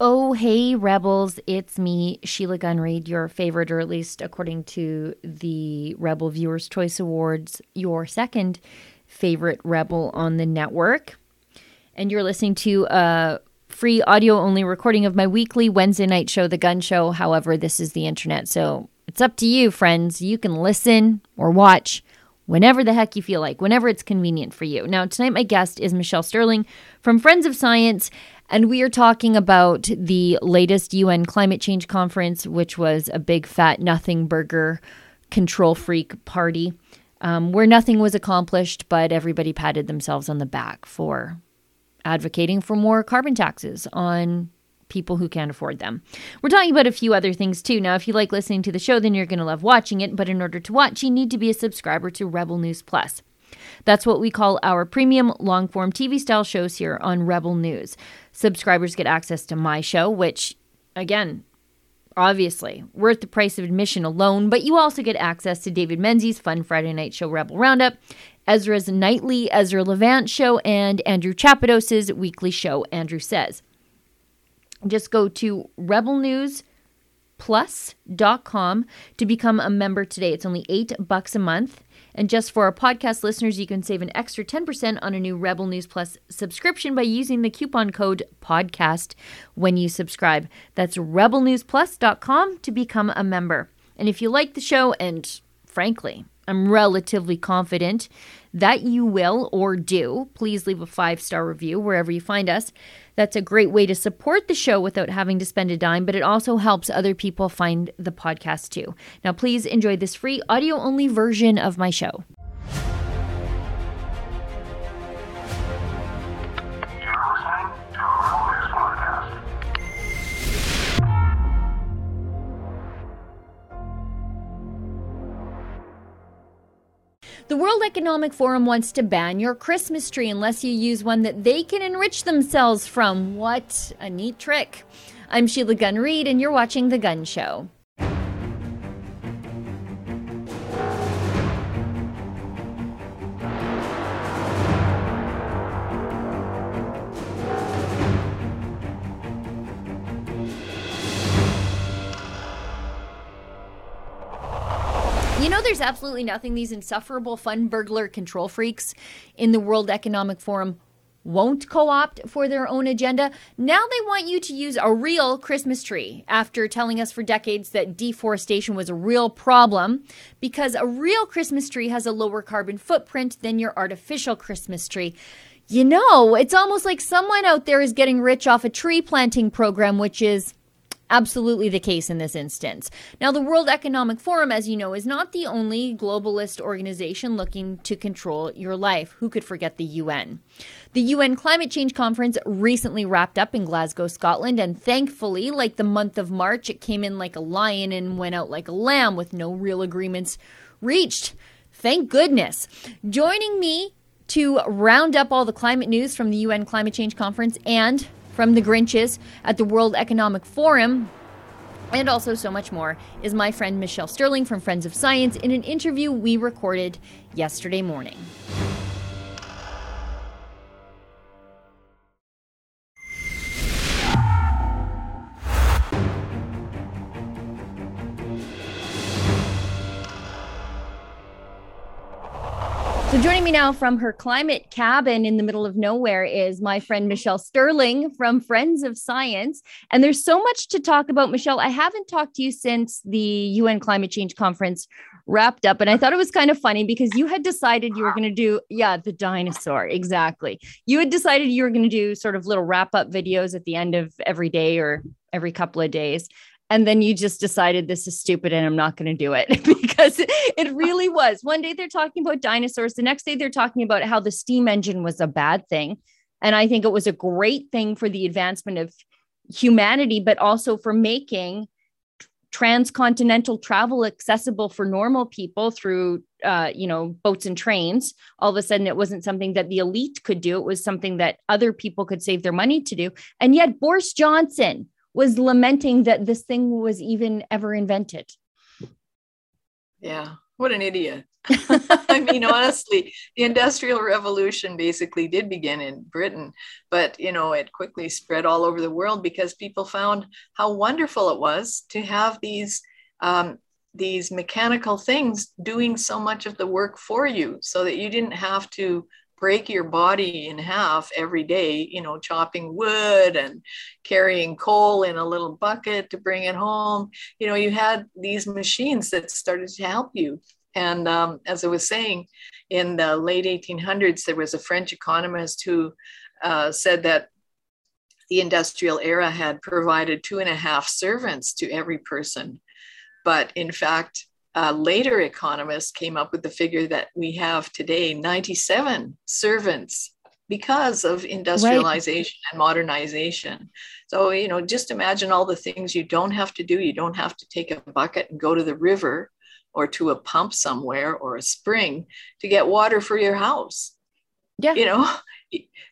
Oh, hey, rebels. It's me, Sheila Gunn Reid, your favorite, or at least according to the Rebel Viewers' Choice Awards, your second favorite rebel on the network. And you're listening to a free audio only recording of my weekly Wednesday night show, The Gun Show. However, this is the internet. So it's up to you, friends. You can listen or watch whenever the heck you feel like, whenever it's convenient for you. Now, tonight, my guest is Michelle Sterling from Friends of Science. And we are talking about the latest UN climate change conference, which was a big fat nothing burger control freak party um, where nothing was accomplished, but everybody patted themselves on the back for advocating for more carbon taxes on people who can't afford them. We're talking about a few other things too. Now, if you like listening to the show, then you're going to love watching it. But in order to watch, you need to be a subscriber to Rebel News Plus. That's what we call our premium long form TV style shows here on Rebel News. Subscribers get access to my show, which, again, obviously worth the price of admission alone, but you also get access to David Menzies' fun Friday night show, Rebel Roundup, Ezra's nightly Ezra Levant show, and Andrew Chapados' weekly show, Andrew Says. Just go to rebelnewsplus.com to become a member today. It's only eight bucks a month. And just for our podcast listeners, you can save an extra 10% on a new Rebel News Plus subscription by using the coupon code PODCAST when you subscribe. That's rebelnewsplus.com to become a member. And if you like the show, and frankly, I'm relatively confident that you will or do, please leave a five star review wherever you find us. That's a great way to support the show without having to spend a dime, but it also helps other people find the podcast too. Now, please enjoy this free audio only version of my show. The World Economic Forum wants to ban your Christmas tree unless you use one that they can enrich themselves from. What a neat trick. I'm Sheila Gunn Reid, and you're watching The Gun Show. You know, there's absolutely nothing these insufferable fun burglar control freaks in the World Economic Forum won't co opt for their own agenda. Now they want you to use a real Christmas tree after telling us for decades that deforestation was a real problem because a real Christmas tree has a lower carbon footprint than your artificial Christmas tree. You know, it's almost like someone out there is getting rich off a tree planting program, which is absolutely the case in this instance. Now, the World Economic Forum, as you know, is not the only globalist organization looking to control your life. Who could forget the UN? The UN Climate Change Conference recently wrapped up in Glasgow, Scotland, and thankfully, like the month of March, it came in like a lion and went out like a lamb with no real agreements reached. Thank goodness. Joining me to round up all the climate news from the UN Climate Change Conference and from the Grinches at the World Economic Forum, and also so much more, is my friend Michelle Sterling from Friends of Science in an interview we recorded yesterday morning. So, joining me now from her climate cabin in the middle of nowhere is my friend Michelle Sterling from Friends of Science. And there's so much to talk about, Michelle. I haven't talked to you since the UN Climate Change Conference wrapped up. And I thought it was kind of funny because you had decided you were going to do, yeah, the dinosaur, exactly. You had decided you were going to do sort of little wrap up videos at the end of every day or every couple of days and then you just decided this is stupid and I'm not going to do it because it really was. One day they're talking about dinosaurs, the next day they're talking about how the steam engine was a bad thing. And I think it was a great thing for the advancement of humanity, but also for making transcontinental travel accessible for normal people through uh, you know boats and trains all of a sudden it wasn't something that the elite could do it was something that other people could save their money to do and yet boris johnson was lamenting that this thing was even ever invented. Yeah, what an idiot. I mean, honestly, the Industrial Revolution basically did begin in Britain, but you know, it quickly spread all over the world because people found how wonderful it was to have these um, these mechanical things doing so much of the work for you, so that you didn't have to break your body in half every day, you know, chopping wood and carrying coal in a little bucket to bring it home. You know, you had these machines that started to help you and um, as I was saying, in the late 1800s, there was a French economist who uh, said that the industrial era had provided two and a half servants to every person. But in fact, uh, later economists came up with the figure that we have today 97 servants because of industrialization right. and modernization. So, you know, just imagine all the things you don't have to do. You don't have to take a bucket and go to the river or to a pump somewhere or a spring to get water for your house. Yeah. You know,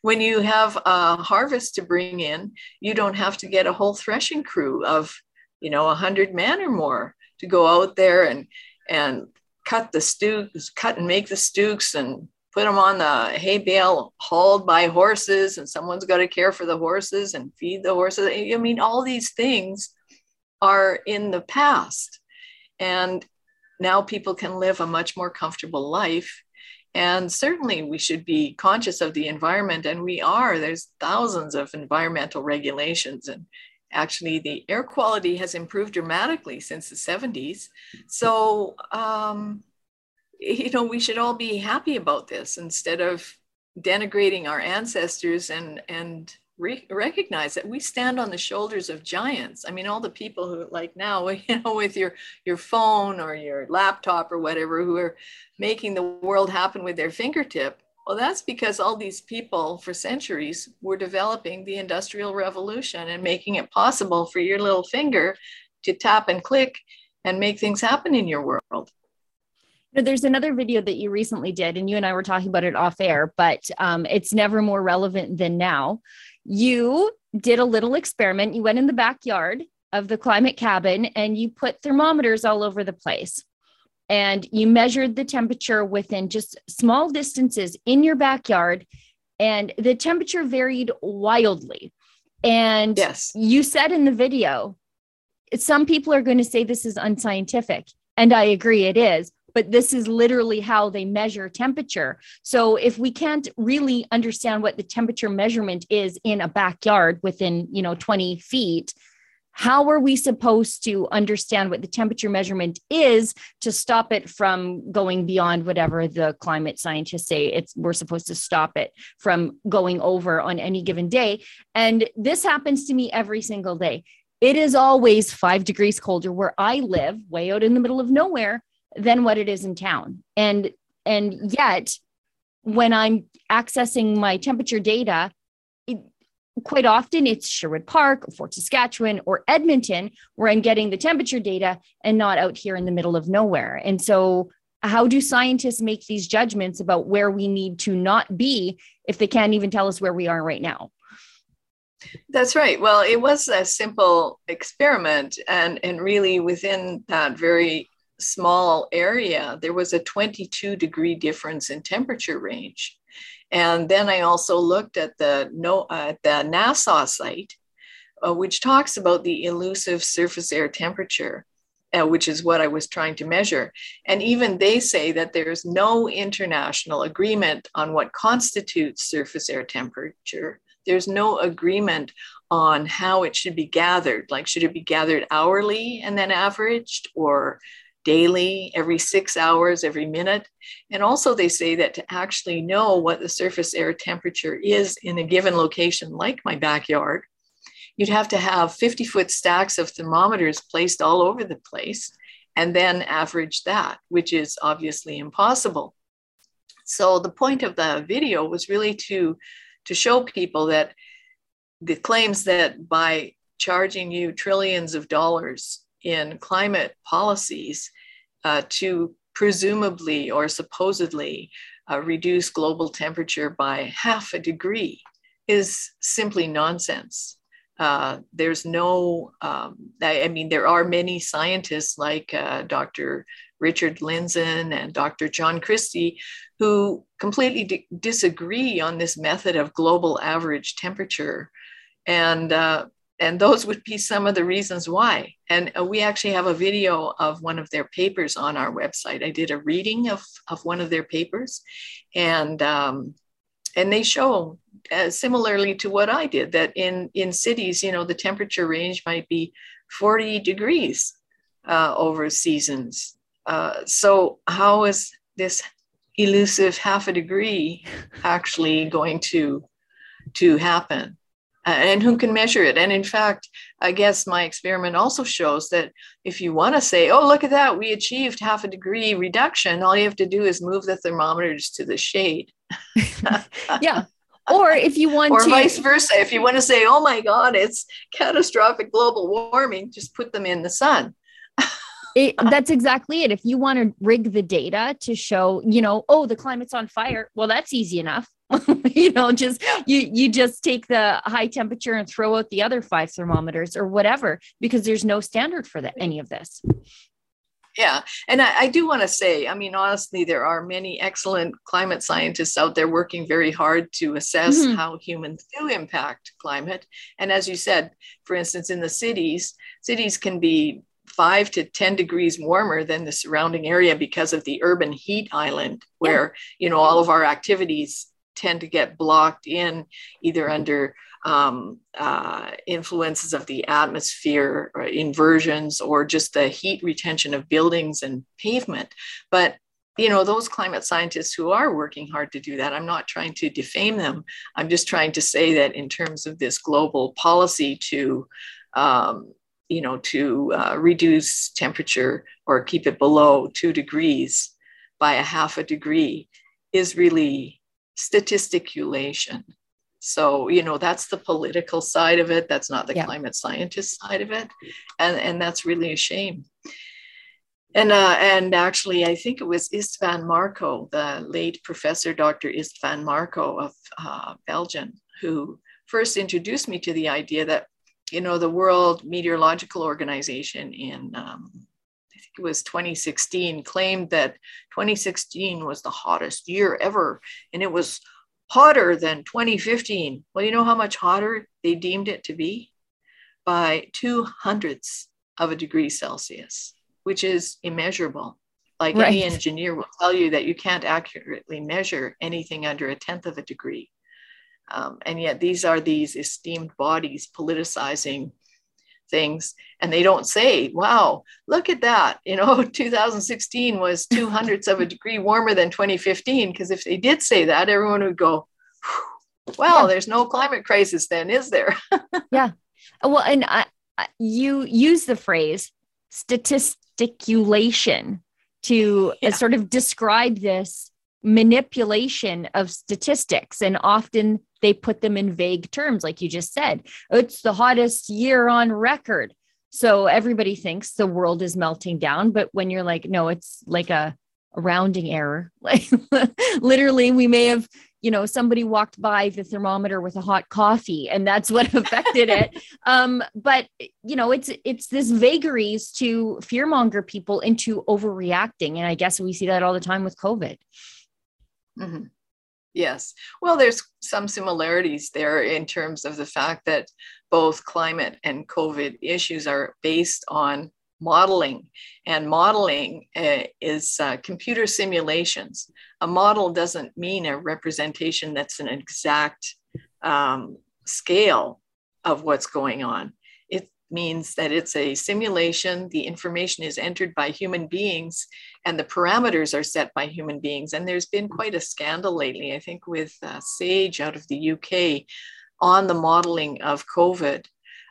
when you have a harvest to bring in, you don't have to get a whole threshing crew of, you know, a hundred men or more to go out there and and cut the stooks, cut and make the stooks and put them on the hay bale hauled by horses and someone's got to care for the horses and feed the horses. I mean, all these things are in the past. And now people can live a much more comfortable life. And certainly we should be conscious of the environment, and we are. There's thousands of environmental regulations, and actually the air quality has improved dramatically since the 70s. So, um, you know, we should all be happy about this instead of denigrating our ancestors and, and re- recognize that we stand on the shoulders of giants. I mean, all the people who like now, you know, with your your phone or your laptop or whatever, who are making the world happen with their fingertip. Well, that's because all these people for centuries were developing the industrial revolution and making it possible for your little finger to tap and click and make things happen in your world. there's another video that you recently did, and you and I were talking about it off air, but um, it's never more relevant than now you did a little experiment. You went in the backyard of the climate cabin and you put thermometers all over the place. And you measured the temperature within just small distances in your backyard. And the temperature varied wildly. And yes. you said in the video, some people are going to say this is unscientific. And I agree, it is but this is literally how they measure temperature. So if we can't really understand what the temperature measurement is in a backyard within, you know, 20 feet, how are we supposed to understand what the temperature measurement is to stop it from going beyond whatever the climate scientists say it's we're supposed to stop it from going over on any given day and this happens to me every single day it is always 5 degrees colder where i live way out in the middle of nowhere than what it is in town. And and yet when I'm accessing my temperature data, quite often it's Sherwood Park, or Fort Saskatchewan, or Edmonton where I'm getting the temperature data and not out here in the middle of nowhere. And so how do scientists make these judgments about where we need to not be if they can't even tell us where we are right now? That's right. Well, it was a simple experiment, and and really within that very small area, there was a 22 degree difference in temperature range. And then I also looked at the, no, uh, the NASA site, uh, which talks about the elusive surface air temperature, uh, which is what I was trying to measure. And even they say that there's no international agreement on what constitutes surface air temperature. There's no agreement on how it should be gathered. Like, should it be gathered hourly and then averaged, or daily, every six hours, every minute. And also, they say that to actually know what the surface air temperature is in a given location, like my backyard, you'd have to have 50 foot stacks of thermometers placed all over the place and then average that, which is obviously impossible. So, the point of the video was really to, to show people that the claims that by charging you trillions of dollars in climate policies uh, to presumably or supposedly uh, reduce global temperature by half a degree is simply nonsense. Uh, there's no, um, I, I, mean, there are many scientists like uh, Dr. Richard Lindzen and Dr. John Christy, who completely di- disagree on this method of global average temperature. And uh, and those would be some of the reasons why. And uh, we actually have a video of one of their papers on our website. I did a reading of, of one of their papers, and um, and they show uh, similarly to what I did that in in cities, you know, the temperature range might be 40 degrees uh, over seasons. Uh, so how is this elusive half a degree actually going to to happen? Uh, and who can measure it? And in fact, I guess my experiment also shows that if you want to say, oh, look at that, we achieved half a degree reduction, all you have to do is move the thermometers to the shade. yeah. Or if you want or to, vice versa. If you want to say, oh my God, it's catastrophic global warming, just put them in the sun. it, that's exactly it. If you want to rig the data to show, you know, oh, the climate's on fire, well, that's easy enough. you know just you you just take the high temperature and throw out the other five thermometers or whatever because there's no standard for that any of this yeah and I, I do want to say i mean honestly there are many excellent climate scientists out there working very hard to assess mm-hmm. how humans do impact climate and as you said for instance in the cities cities can be five to 10 degrees warmer than the surrounding area because of the urban heat island where yeah. you know all of our activities tend to get blocked in either under um, uh, influences of the atmosphere or inversions or just the heat retention of buildings and pavement. But you know those climate scientists who are working hard to do that i'm not trying to defame them i'm just trying to say that in terms of this global policy to um, you know to uh, reduce temperature or keep it below two degrees by a half a degree is really statisticulation. So, you know, that's the political side of it. That's not the yeah. climate scientist side of it. And, and that's really a shame. And, uh, and actually, I think it was Istvan Marko, the late professor Dr. Istvan Marko of uh, Belgium, who first introduced me to the idea that, you know, the World Meteorological Organization in um, was 2016, claimed that 2016 was the hottest year ever, and it was hotter than 2015. Well, you know how much hotter they deemed it to be? By two hundredths of a degree Celsius, which is immeasurable. Like right. any engineer will tell you that you can't accurately measure anything under a tenth of a degree. Um, and yet, these are these esteemed bodies politicizing things and they don't say wow look at that you know 2016 was two hundredths of a degree warmer than 2015 because if they did say that everyone would go well yeah. there's no climate crisis then is there yeah uh, well and I, you use the phrase statisticulation to uh, yeah. sort of describe this manipulation of statistics and often they put them in vague terms like you just said. It's the hottest year on record. So everybody thinks the world is melting down but when you're like no it's like a, a rounding error. Like literally we may have you know somebody walked by the thermometer with a hot coffee and that's what affected it. Um but you know it's it's this vagaries to fearmonger people into overreacting. And i guess we see that all the time with covid Mm-hmm. Yes. Well, there's some similarities there in terms of the fact that both climate and COVID issues are based on modeling, and modeling uh, is uh, computer simulations. A model doesn't mean a representation that's an exact um, scale of what's going on means that it's a simulation. The information is entered by human beings and the parameters are set by human beings. And there's been quite a scandal lately, I think, with uh, SAGE out of the UK on the modeling of COVID.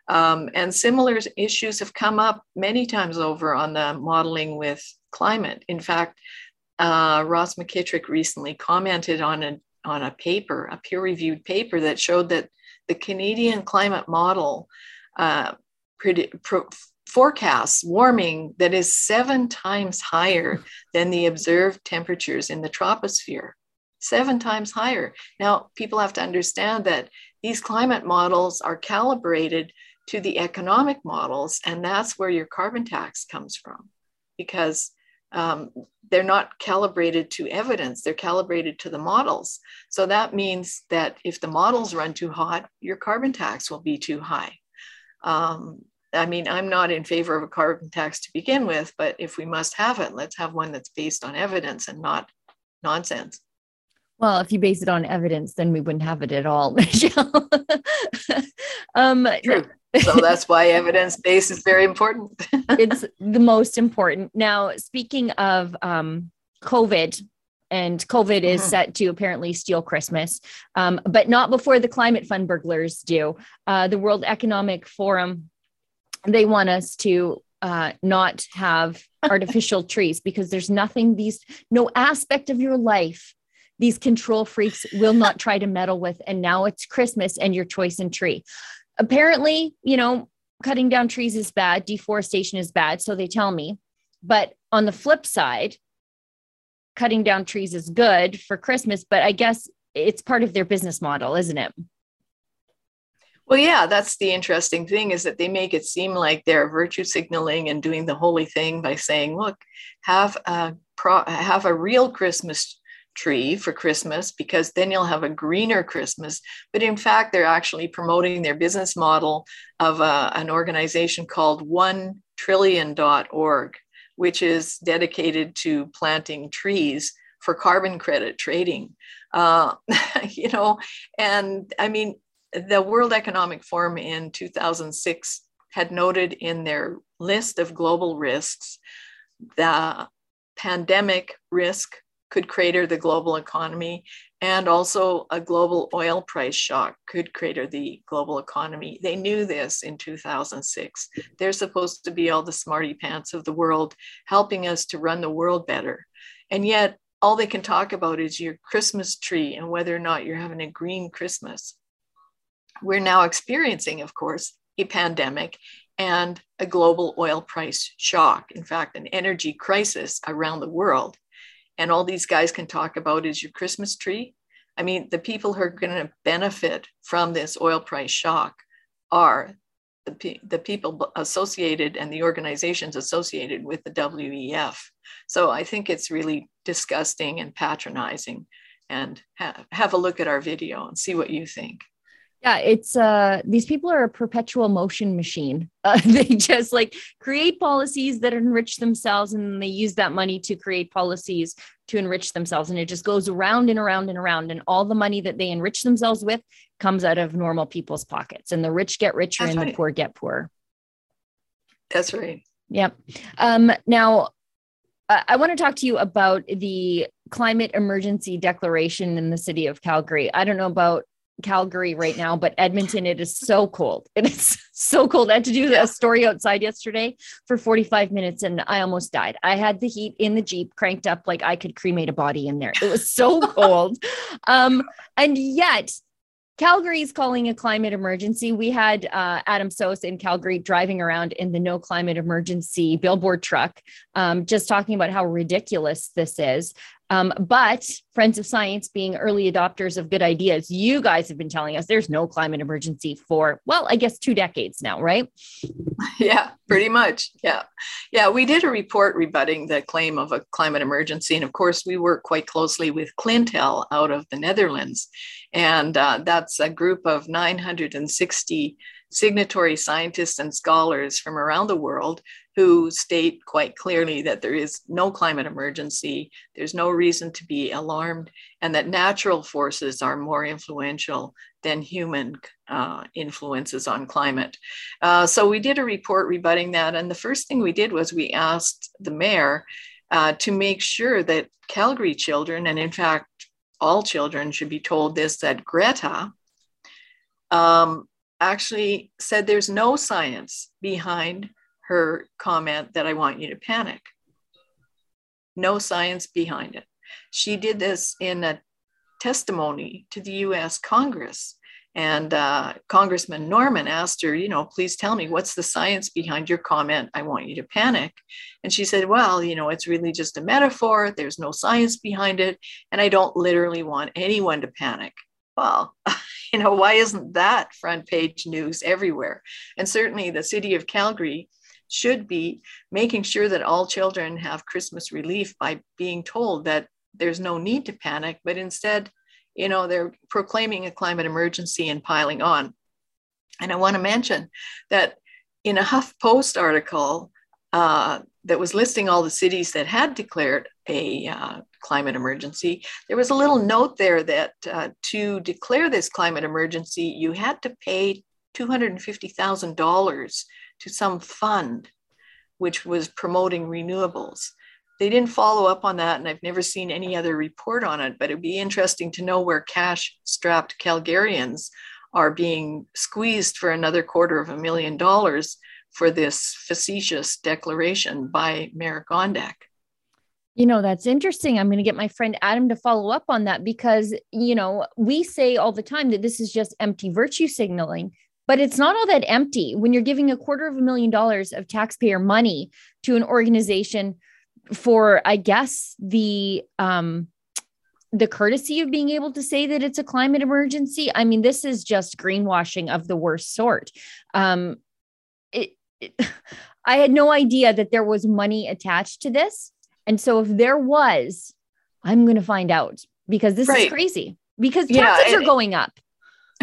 Um, and similar issues have come up many times over on the modeling with climate. In fact, uh, Ross McKitrick recently commented on a, on a paper, a peer reviewed paper that showed that the Canadian climate model uh, predict, pro, forecasts warming that is seven times higher than the observed temperatures in the troposphere. Seven times higher. Now, people have to understand that these climate models are calibrated to the economic models, and that's where your carbon tax comes from. Because um, they're not calibrated to evidence, they're calibrated to the models. So that means that if the models run too hot, your carbon tax will be too high. Um, I mean, I'm not in favor of a carbon tax to begin with, but if we must have it, let's have one that's based on evidence and not nonsense. Well, if you base it on evidence, then we wouldn't have it at all, Michelle. um, True. so that's why evidence base is very important. it's the most important. Now, speaking of um, COVID, and COVID is mm-hmm. set to apparently steal Christmas, um, but not before the climate fund burglars do. Uh, the World Economic Forum, they want us to uh, not have artificial trees because there's nothing these, no aspect of your life these control freaks will not try to meddle with. And now it's Christmas and your choice in tree. Apparently, you know, cutting down trees is bad, deforestation is bad. So they tell me. But on the flip side, cutting down trees is good for Christmas, but I guess it's part of their business model, isn't it? Well, yeah, that's the interesting thing is that they make it seem like they're virtue signaling and doing the holy thing by saying, "Look, have a pro- have a real Christmas tree for Christmas because then you'll have a greener Christmas." But in fact, they're actually promoting their business model of uh, an organization called One Trillion.org, which is dedicated to planting trees for carbon credit trading. Uh, you know, and I mean, the World Economic Forum in 2006 had noted in their list of global risks the pandemic risk could crater the global economy and also a global oil price shock could crater the global economy. They knew this in 2006. They're supposed to be all the smarty pants of the world, helping us to run the world better. And yet, all they can talk about is your Christmas tree and whether or not you're having a green Christmas. We're now experiencing, of course, a pandemic and a global oil price shock. In fact, an energy crisis around the world and all these guys can talk about is your Christmas tree. I mean, the people who are going to benefit from this oil price shock are the, the people associated and the organizations associated with the WEF. So I think it's really disgusting and patronizing. And ha- have a look at our video and see what you think. Yeah, it's uh these people are a perpetual motion machine. Uh, they just like create policies that enrich themselves and they use that money to create policies to enrich themselves and it just goes around and around and around and all the money that they enrich themselves with comes out of normal people's pockets and the rich get richer That's and right. the poor get poorer. That's right. Yep. Um now I want to talk to you about the climate emergency declaration in the city of Calgary. I don't know about Calgary right now, but Edmonton, it is so cold. It is so cold. I had to do a story outside yesterday for 45 minutes and I almost died. I had the heat in the Jeep cranked up like I could cremate a body in there. It was so cold. Um, and yet, Calgary is calling a climate emergency. We had uh, Adam Soos in Calgary driving around in the no climate emergency billboard truck, um, just talking about how ridiculous this is. Um, but Friends of Science, being early adopters of good ideas, you guys have been telling us there's no climate emergency for, well, I guess two decades now, right? Yeah, pretty much. Yeah. Yeah. We did a report rebutting the claim of a climate emergency. And of course, we work quite closely with Clintel out of the Netherlands. And uh, that's a group of 960 signatory scientists and scholars from around the world who state quite clearly that there is no climate emergency, there's no reason to be alarmed, and that natural forces are more influential than human uh, influences on climate. Uh, so we did a report rebutting that. And the first thing we did was we asked the mayor uh, to make sure that Calgary children, and in fact, all children should be told this that Greta um, actually said there's no science behind her comment that I want you to panic. No science behind it. She did this in a testimony to the US Congress. And uh, Congressman Norman asked her, you know, please tell me what's the science behind your comment? I want you to panic. And she said, well, you know, it's really just a metaphor. There's no science behind it. And I don't literally want anyone to panic. Well, you know, why isn't that front page news everywhere? And certainly the city of Calgary should be making sure that all children have Christmas relief by being told that there's no need to panic, but instead, you know, they're proclaiming a climate emergency and piling on. And I want to mention that in a HuffPost article uh, that was listing all the cities that had declared a uh, climate emergency, there was a little note there that uh, to declare this climate emergency, you had to pay $250,000 to some fund which was promoting renewables. They didn't follow up on that, and I've never seen any other report on it, but it'd be interesting to know where cash strapped Calgarians are being squeezed for another quarter of a million dollars for this facetious declaration by Mayor Gondek. You know, that's interesting. I'm going to get my friend Adam to follow up on that because, you know, we say all the time that this is just empty virtue signaling, but it's not all that empty when you're giving a quarter of a million dollars of taxpayer money to an organization for, I guess, the, um, the courtesy of being able to say that it's a climate emergency. I mean, this is just greenwashing of the worst sort. Um, it, it, I had no idea that there was money attached to this. And so if there was, I'm going to find out because this right. is crazy because taxes yeah, are going up.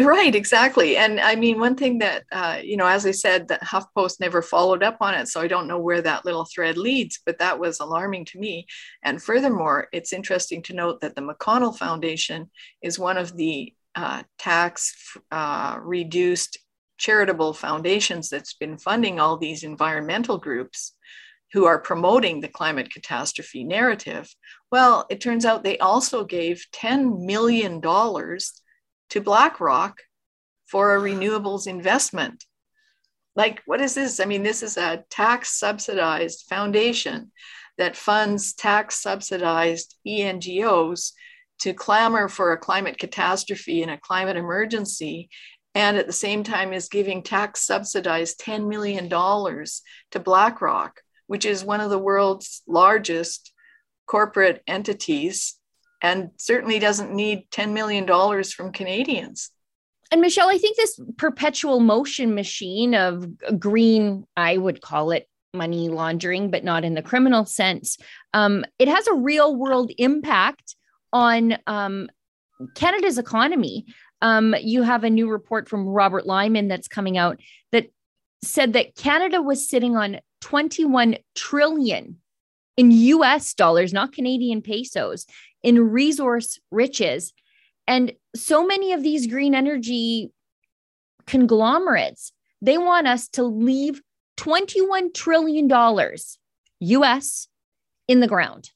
Right, exactly. And I mean, one thing that, uh, you know, as I said, that HuffPost never followed up on it. So I don't know where that little thread leads, but that was alarming to me. And furthermore, it's interesting to note that the McConnell Foundation is one of the uh, tax uh, reduced charitable foundations that's been funding all these environmental groups who are promoting the climate catastrophe narrative. Well, it turns out they also gave $10 million to BlackRock for a renewables investment. Like, what is this? I mean, this is a tax subsidized foundation that funds tax subsidized ENGOs to clamor for a climate catastrophe and a climate emergency and at the same time is giving tax subsidized $10 million to BlackRock, which is one of the world's largest corporate entities and certainly doesn't need $10 million from Canadians. And Michelle, I think this perpetual motion machine of green, I would call it money laundering, but not in the criminal sense, um, it has a real world impact on um, Canada's economy. Um, you have a new report from Robert Lyman that's coming out that said that Canada was sitting on 21 trillion in US dollars, not Canadian pesos, in resource riches. And so many of these green energy conglomerates, they want us to leave $21 trillion US in the ground.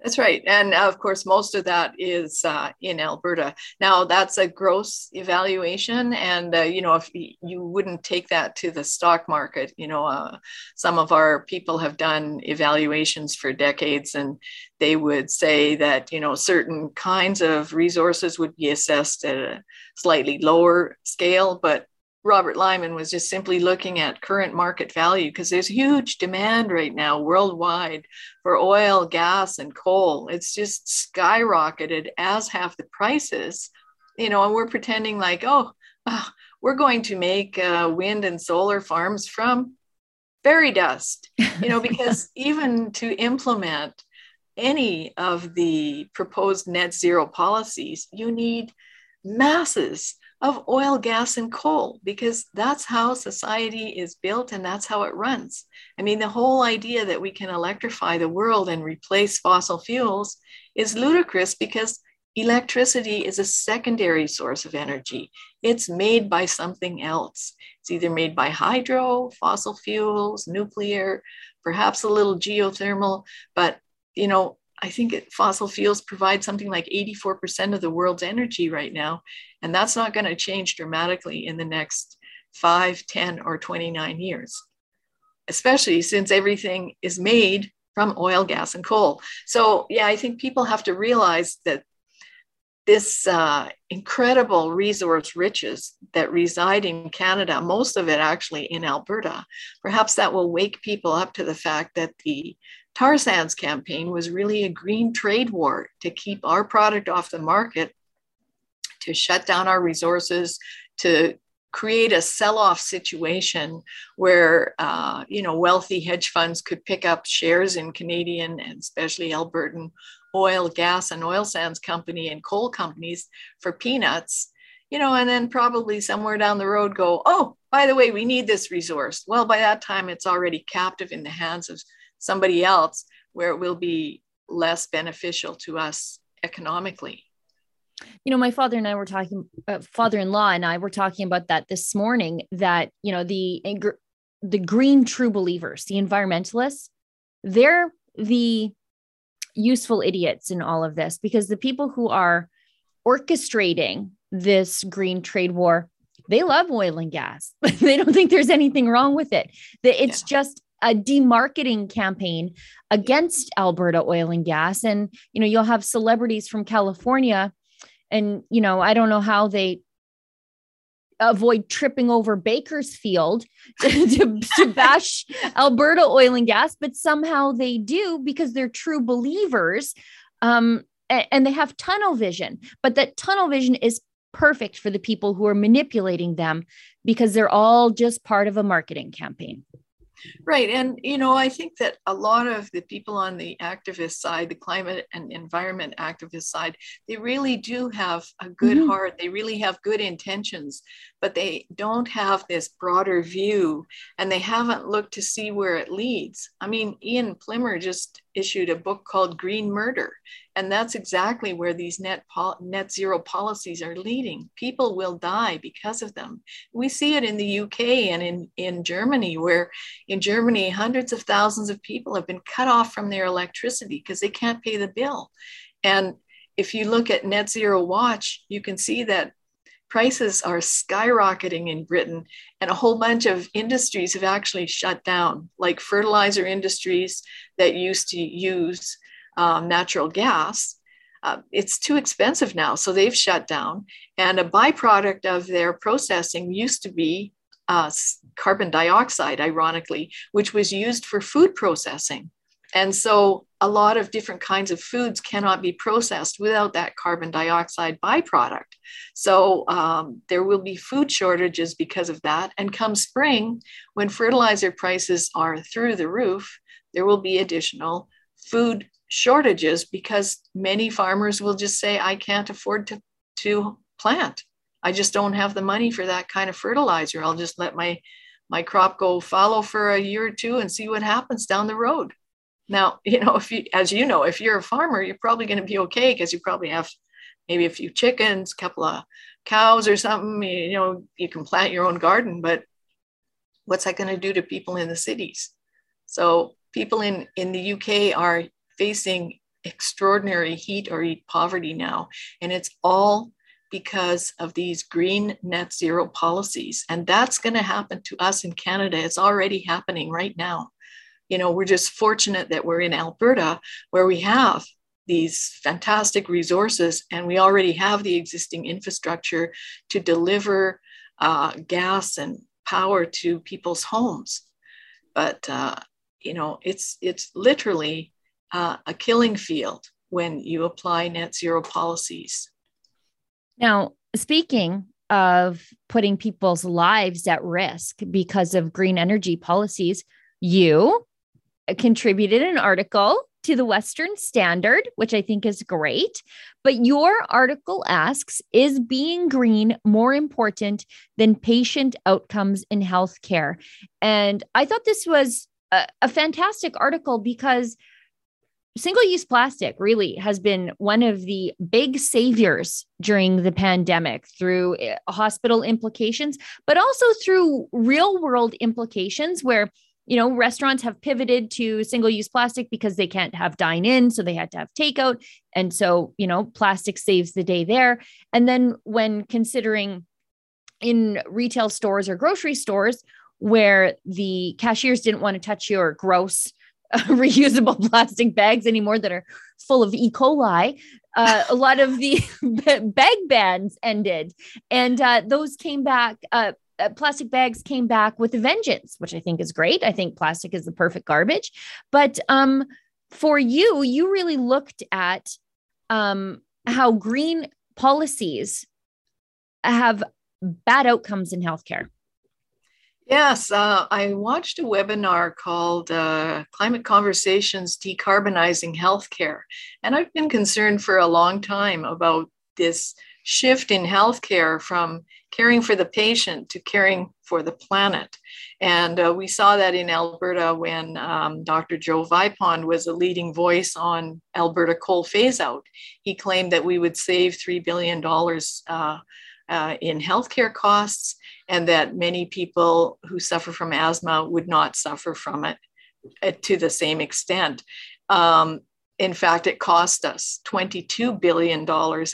That's right. And of course, most of that is uh, in Alberta. Now, that's a gross evaluation. And, uh, you know, if you wouldn't take that to the stock market, you know, uh, some of our people have done evaluations for decades and they would say that, you know, certain kinds of resources would be assessed at a slightly lower scale, but Robert Lyman was just simply looking at current market value because there's huge demand right now worldwide for oil, gas, and coal. It's just skyrocketed, as have the prices. You know, and we're pretending like, oh, uh, we're going to make uh, wind and solar farms from fairy dust, you know, because even to implement any of the proposed net zero policies, you need masses of oil, gas, and coal, because that's how society is built and that's how it runs. I mean, the whole idea that we can electrify the world and replace fossil fuels is ludicrous because electricity is a secondary source of energy. It's made by something else. It's either made by hydro, fossil fuels, nuclear, perhaps a little geothermal, but you know, I think it, fossil fuels provide something like 84% of the world's energy right now. And that's not going to change dramatically in the next 5, 10, or 29 years, especially since everything is made from oil, gas, and coal. So, yeah, I think people have to realize that this uh, incredible resource riches that reside in Canada, most of it actually in Alberta, perhaps that will wake people up to the fact that the tar sands campaign was really a green trade war to keep our product off the market, to shut down our resources, to create a sell-off situation where uh, you know wealthy hedge funds could pick up shares in Canadian and especially Albertan oil, gas, and oil sands company and coal companies for peanuts, you know, and then probably somewhere down the road go, oh, by the way, we need this resource. Well, by that time, it's already captive in the hands of somebody else where it will be less beneficial to us economically. You know, my father and I were talking, uh, father-in-law and I were talking about that this morning. That you know the the green true believers, the environmentalists, they're the useful idiots in all of this because the people who are orchestrating this green trade war, they love oil and gas. they don't think there's anything wrong with it. That it's yeah. just a demarketing campaign against Alberta oil and gas. And, you know, you'll have celebrities from California. And, you know, I don't know how they avoid tripping over Bakersfield to, to, to bash Alberta oil and gas, but somehow they do because they're true believers. Um, and they have tunnel vision, but that tunnel vision is perfect for the people who are manipulating them because they're all just part of a marketing campaign. Right. And, you know, I think that a lot of the people on the activist side, the climate and environment activist side, they really do have a good mm-hmm. heart. They really have good intentions, but they don't have this broader view and they haven't looked to see where it leads. I mean, Ian Plimer just issued a book called Green Murder. And that's exactly where these net, pol- net zero policies are leading. People will die because of them. We see it in the UK and in, in Germany, where in Germany, hundreds of thousands of people have been cut off from their electricity because they can't pay the bill. And if you look at Net Zero Watch, you can see that prices are skyrocketing in Britain, and a whole bunch of industries have actually shut down, like fertilizer industries that used to use um, natural gas. Uh, it's too expensive now, so they've shut down. And a byproduct of their processing used to be uh, carbon dioxide, ironically, which was used for food processing. And so a lot of different kinds of foods cannot be processed without that carbon dioxide byproduct. So um, there will be food shortages because of that. And come spring, when fertilizer prices are through the roof, there will be additional food shortages because many farmers will just say, I can't afford to, to plant. I just don't have the money for that kind of fertilizer. I'll just let my my crop go fallow for a year or two and see what happens down the road. Now, you know, if you, as you know, if you're a farmer, you're probably going to be okay because you probably have maybe a few chickens, a couple of cows or something. You know, you can plant your own garden, but what's that going to do to people in the cities? So people in, in the UK are facing extraordinary heat or heat poverty now. And it's all because of these green net zero policies. And that's going to happen to us in Canada. It's already happening right now you know, we're just fortunate that we're in Alberta where we have these fantastic resources and we already have the existing infrastructure to deliver uh, gas and power to people's homes. But, uh, you know, it's, it's literally uh, a killing field when you apply net zero policies. Now, speaking of putting people's lives at risk because of green energy policies, you contributed an article to the Western Standard, which I think is great. But your article asks Is being green more important than patient outcomes in healthcare? And I thought this was a, a fantastic article because single use plastic really has been one of the big saviors during the pandemic through eh, hospital implications, but also through real world implications where you know, restaurants have pivoted to single use plastic because they can't have dine in. So they had to have takeout. And so, you know, plastic saves the day there. And then when considering in retail stores or grocery stores where the cashiers didn't want to touch your gross uh, reusable plastic bags anymore that are full of E. coli. Uh, a lot of the bag bans ended, and uh, those came back. Uh, plastic bags came back with a vengeance, which I think is great. I think plastic is the perfect garbage. But um, for you, you really looked at um, how green policies have bad outcomes in healthcare. Yes, uh, I watched a webinar called uh, Climate Conversations Decarbonizing Healthcare. And I've been concerned for a long time about this shift in healthcare from caring for the patient to caring for the planet. And uh, we saw that in Alberta when um, Dr. Joe Vipond was a leading voice on Alberta coal phase out. He claimed that we would save $3 billion uh, uh, in healthcare costs and that many people who suffer from asthma would not suffer from it uh, to the same extent. Um, in fact, it cost us $22 billion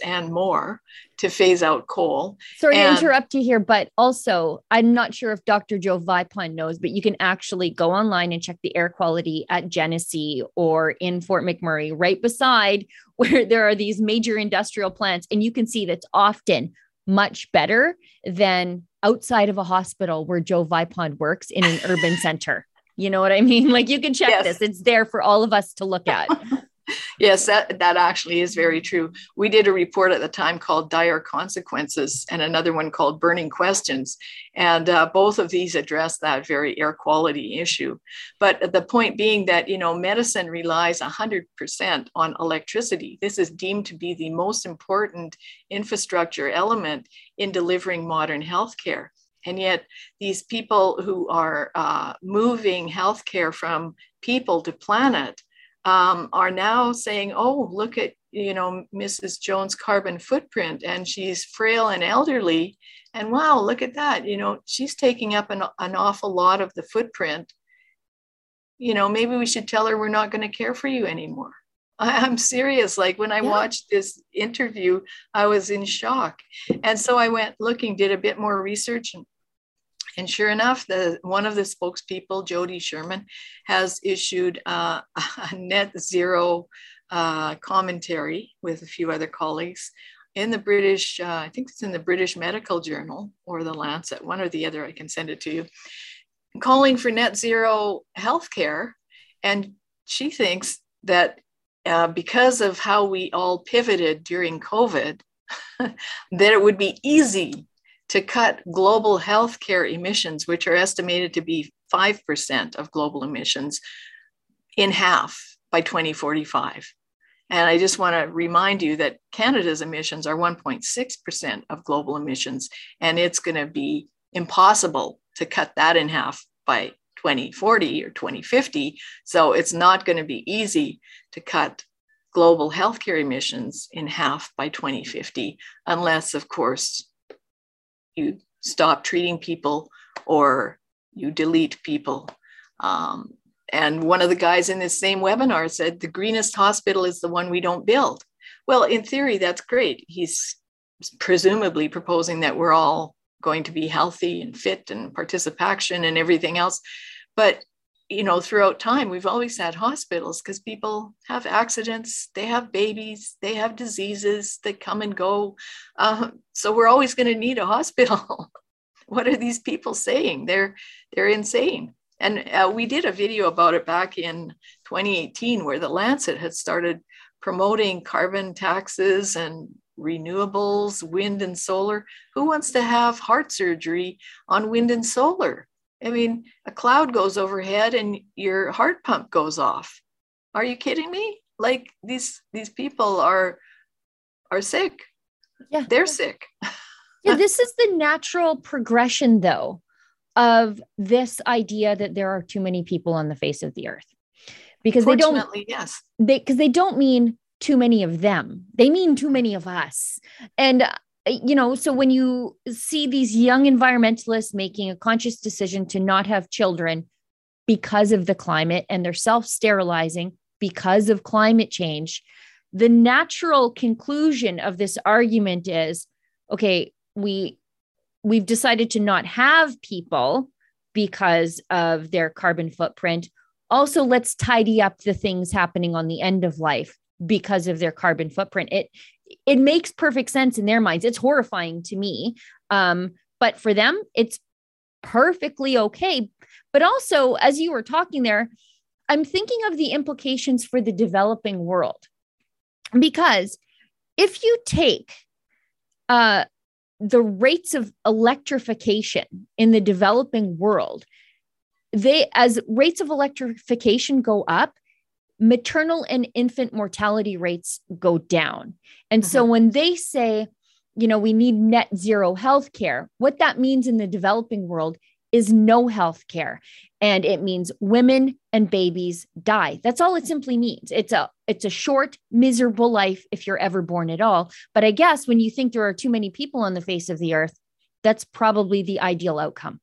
and more to phase out coal. Sorry and, to interrupt you here, but also, I'm not sure if Dr. Joe Vipond knows, but you can actually go online and check the air quality at Genesee or in Fort McMurray, right beside where there are these major industrial plants. And you can see that's often much better than outside of a hospital where Joe Vipond works in an urban center. You know what I mean? Like you can check yes. this. It's there for all of us to look at. yes, that, that actually is very true. We did a report at the time called Dire Consequences and another one called Burning Questions. And uh, both of these address that very air quality issue. But the point being that, you know, medicine relies 100% on electricity. This is deemed to be the most important infrastructure element in delivering modern healthcare. And yet, these people who are uh, moving healthcare from people to planet um, are now saying, oh, look at, you know, Mrs. Jones' carbon footprint and she's frail and elderly. And wow, look at that. You know, she's taking up an, an awful lot of the footprint. You know, maybe we should tell her we're not going to care for you anymore. I, am serious. Like when I yeah. watched this interview, I was in shock. And so I went looking, did a bit more research and and sure enough, the one of the spokespeople, Jodi Sherman, has issued uh, a net zero uh, commentary with a few other colleagues in the British, uh, I think it's in the British Medical Journal or the Lancet, one or the other, I can send it to you, calling for net zero healthcare. And she thinks that uh, because of how we all pivoted during COVID, that it would be easy to cut global healthcare emissions, which are estimated to be 5% of global emissions, in half by 2045. And I just want to remind you that Canada's emissions are 1.6% of global emissions, and it's going to be impossible to cut that in half by 2040 or 2050. So it's not going to be easy to cut global healthcare emissions in half by 2050, unless, of course, you stop treating people or you delete people. Um, and one of the guys in this same webinar said the greenest hospital is the one we don't build. Well, in theory, that's great. He's presumably proposing that we're all going to be healthy and fit and participation and everything else. But you know, throughout time, we've always had hospitals because people have accidents, they have babies, they have diseases that come and go. Uh, so we're always going to need a hospital. what are these people saying? They're they're insane. And uh, we did a video about it back in 2018, where the Lancet had started promoting carbon taxes and renewables, wind and solar. Who wants to have heart surgery on wind and solar? I mean, a cloud goes overhead and your heart pump goes off. Are you kidding me? Like these these people are are sick. Yeah. They're sick. yeah, this is the natural progression though of this idea that there are too many people on the face of the earth. Because they don't yes. They because they don't mean too many of them. They mean too many of us. And Eh, you know, so when you see these young environmentalists making a conscious decision to not have children because of the climate and they're self sterilizing because of climate change, the natural conclusion of this argument is okay, we we've decided to not have people because of their carbon footprint. Also, let's tidy up the things happening on the end of life because of their carbon footprint. It it makes perfect sense in their minds. It's horrifying to me. Um, but for them, it's perfectly okay. But also, as you were talking there, I'm thinking of the implications for the developing world. Because if you take uh, the rates of electrification in the developing world, they as rates of electrification go up, maternal and infant mortality rates go down. And mm-hmm. so when they say, you know, we need net zero healthcare, what that means in the developing world is no health care and it means women and babies die. That's all it simply means. It's a it's a short miserable life if you're ever born at all. But i guess when you think there are too many people on the face of the earth that's probably the ideal outcome.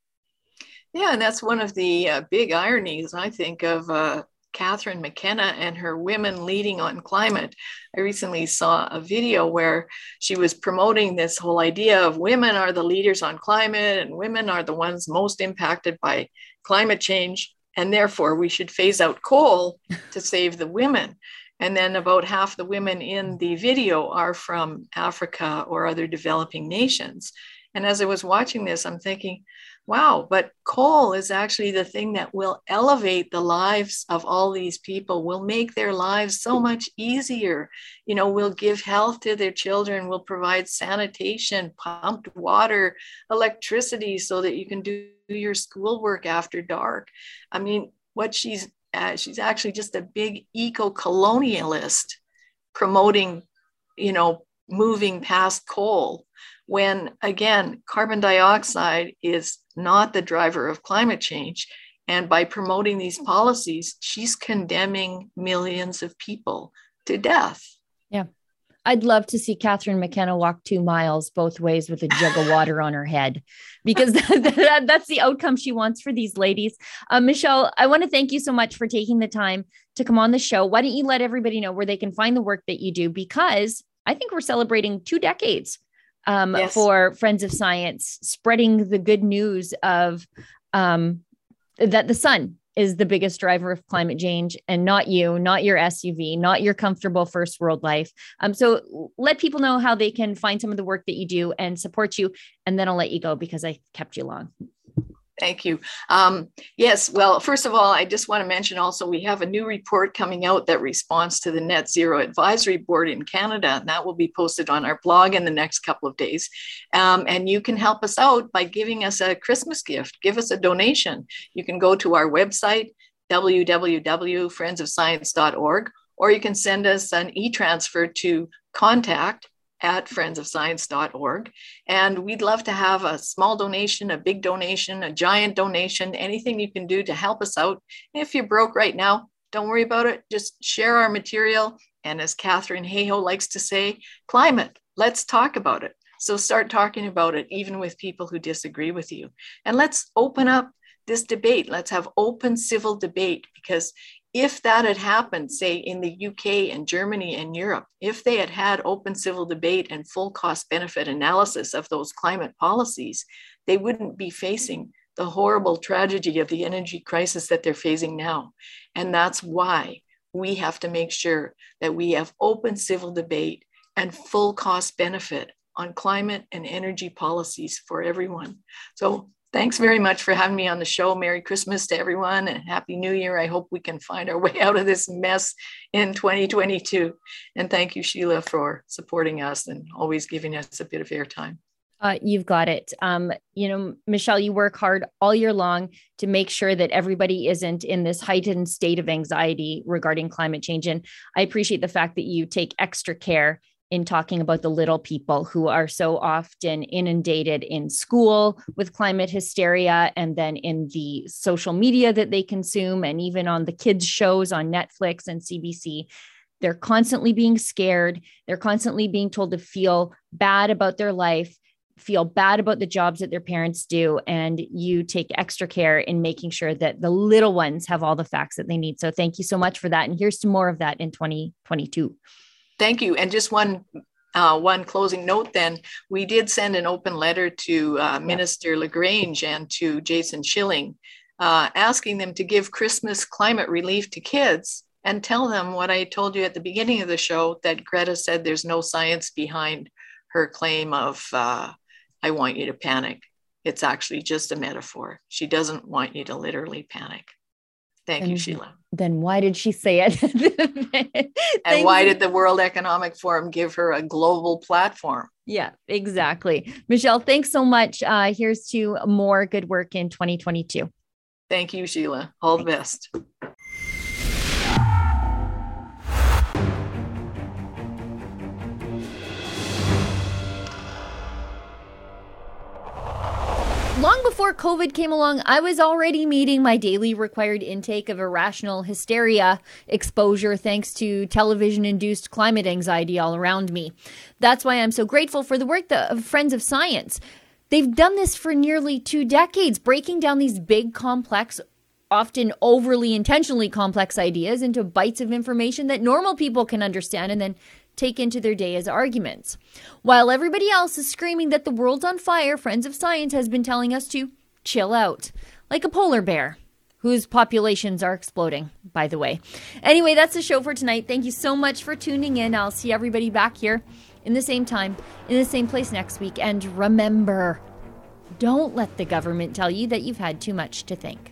Yeah and that's one of the uh, big ironies i think of uh, Catherine McKenna and her Women Leading on Climate. I recently saw a video where she was promoting this whole idea of women are the leaders on climate and women are the ones most impacted by climate change. And therefore, we should phase out coal to save the women. And then about half the women in the video are from Africa or other developing nations. And as I was watching this, I'm thinking, wow, but coal is actually the thing that will elevate the lives of all these people, will make their lives so much easier. You know, will give health to their children, will provide sanitation, pumped water, electricity so that you can do your schoolwork after dark. I mean, what she's uh, she's actually just a big eco-colonialist promoting, you know, moving past coal when again, carbon dioxide is not the driver of climate change. And by promoting these policies, she's condemning millions of people to death. Yeah. I'd love to see Catherine McKenna walk two miles both ways with a jug of water on her head because that, that, that's the outcome she wants for these ladies. Uh, Michelle, I want to thank you so much for taking the time to come on the show. Why don't you let everybody know where they can find the work that you do? Because I think we're celebrating two decades um, yes. for Friends of Science, spreading the good news of um, that the sun is the biggest driver of climate change and not you, not your SUV, not your comfortable first world life. Um, so let people know how they can find some of the work that you do and support you. And then I'll let you go because I kept you long. Thank you. Um, yes, well, first of all, I just want to mention also we have a new report coming out that responds to the Net Zero Advisory Board in Canada, and that will be posted on our blog in the next couple of days. Um, and you can help us out by giving us a Christmas gift, give us a donation. You can go to our website, www.friendsofscience.org, or you can send us an e transfer to contact at friendsofscience.org. And we'd love to have a small donation, a big donation, a giant donation, anything you can do to help us out. If you're broke right now, don't worry about it. Just share our material. And as Katharine Hayhoe likes to say, climate, let's talk about it. So start talking about it, even with people who disagree with you. And let's open up this debate. Let's have open civil debate because if that had happened, say in the UK and Germany and Europe, if they had had open civil debate and full cost benefit analysis of those climate policies, they wouldn't be facing the horrible tragedy of the energy crisis that they're facing now. And that's why we have to make sure that we have open civil debate and full cost benefit on climate and energy policies for everyone. So Thanks very much for having me on the show. Merry Christmas to everyone and Happy New Year. I hope we can find our way out of this mess in 2022. And thank you, Sheila, for supporting us and always giving us a bit of airtime. Uh, you've got it. Um, you know, Michelle, you work hard all year long to make sure that everybody isn't in this heightened state of anxiety regarding climate change. And I appreciate the fact that you take extra care in talking about the little people who are so often inundated in school with climate hysteria and then in the social media that they consume and even on the kids shows on Netflix and CBC they're constantly being scared. They're constantly being told to feel bad about their life feel bad about the jobs that their parents do and you take extra care in making sure that the little ones have all the facts that they need. So thank you so much for that. And here's some more of that in 2022 Thank you. And just one uh, one closing note then, we did send an open letter to uh, Minister LaGrange and to Jason Schilling, uh, asking them to give Christmas climate relief to kids and tell them what I told you at the beginning of the show that Greta said there's no science behind her claim of, uh, I want you to panic. It's actually just a metaphor. She doesn't want you to literally panic. Thank and you, Sheila. Then why did she say it? and why did the World Economic Forum give her a global platform? Yeah, exactly. Michelle, thanks so much. Uh, here's to more good work in 2022. Thank you, Sheila. All the best. Before COVID came along, I was already meeting my daily required intake of irrational hysteria exposure thanks to television induced climate anxiety all around me. That's why I'm so grateful for the work of Friends of Science. They've done this for nearly two decades, breaking down these big, complex, often overly intentionally complex ideas into bites of information that normal people can understand and then take into their day as arguments. While everybody else is screaming that the world's on fire, Friends of Science has been telling us to chill out, like a polar bear. Whose populations are exploding, by the way. Anyway, that's the show for tonight. Thank you so much for tuning in. I'll see everybody back here in the same time, in the same place next week. And remember, don't let the government tell you that you've had too much to think.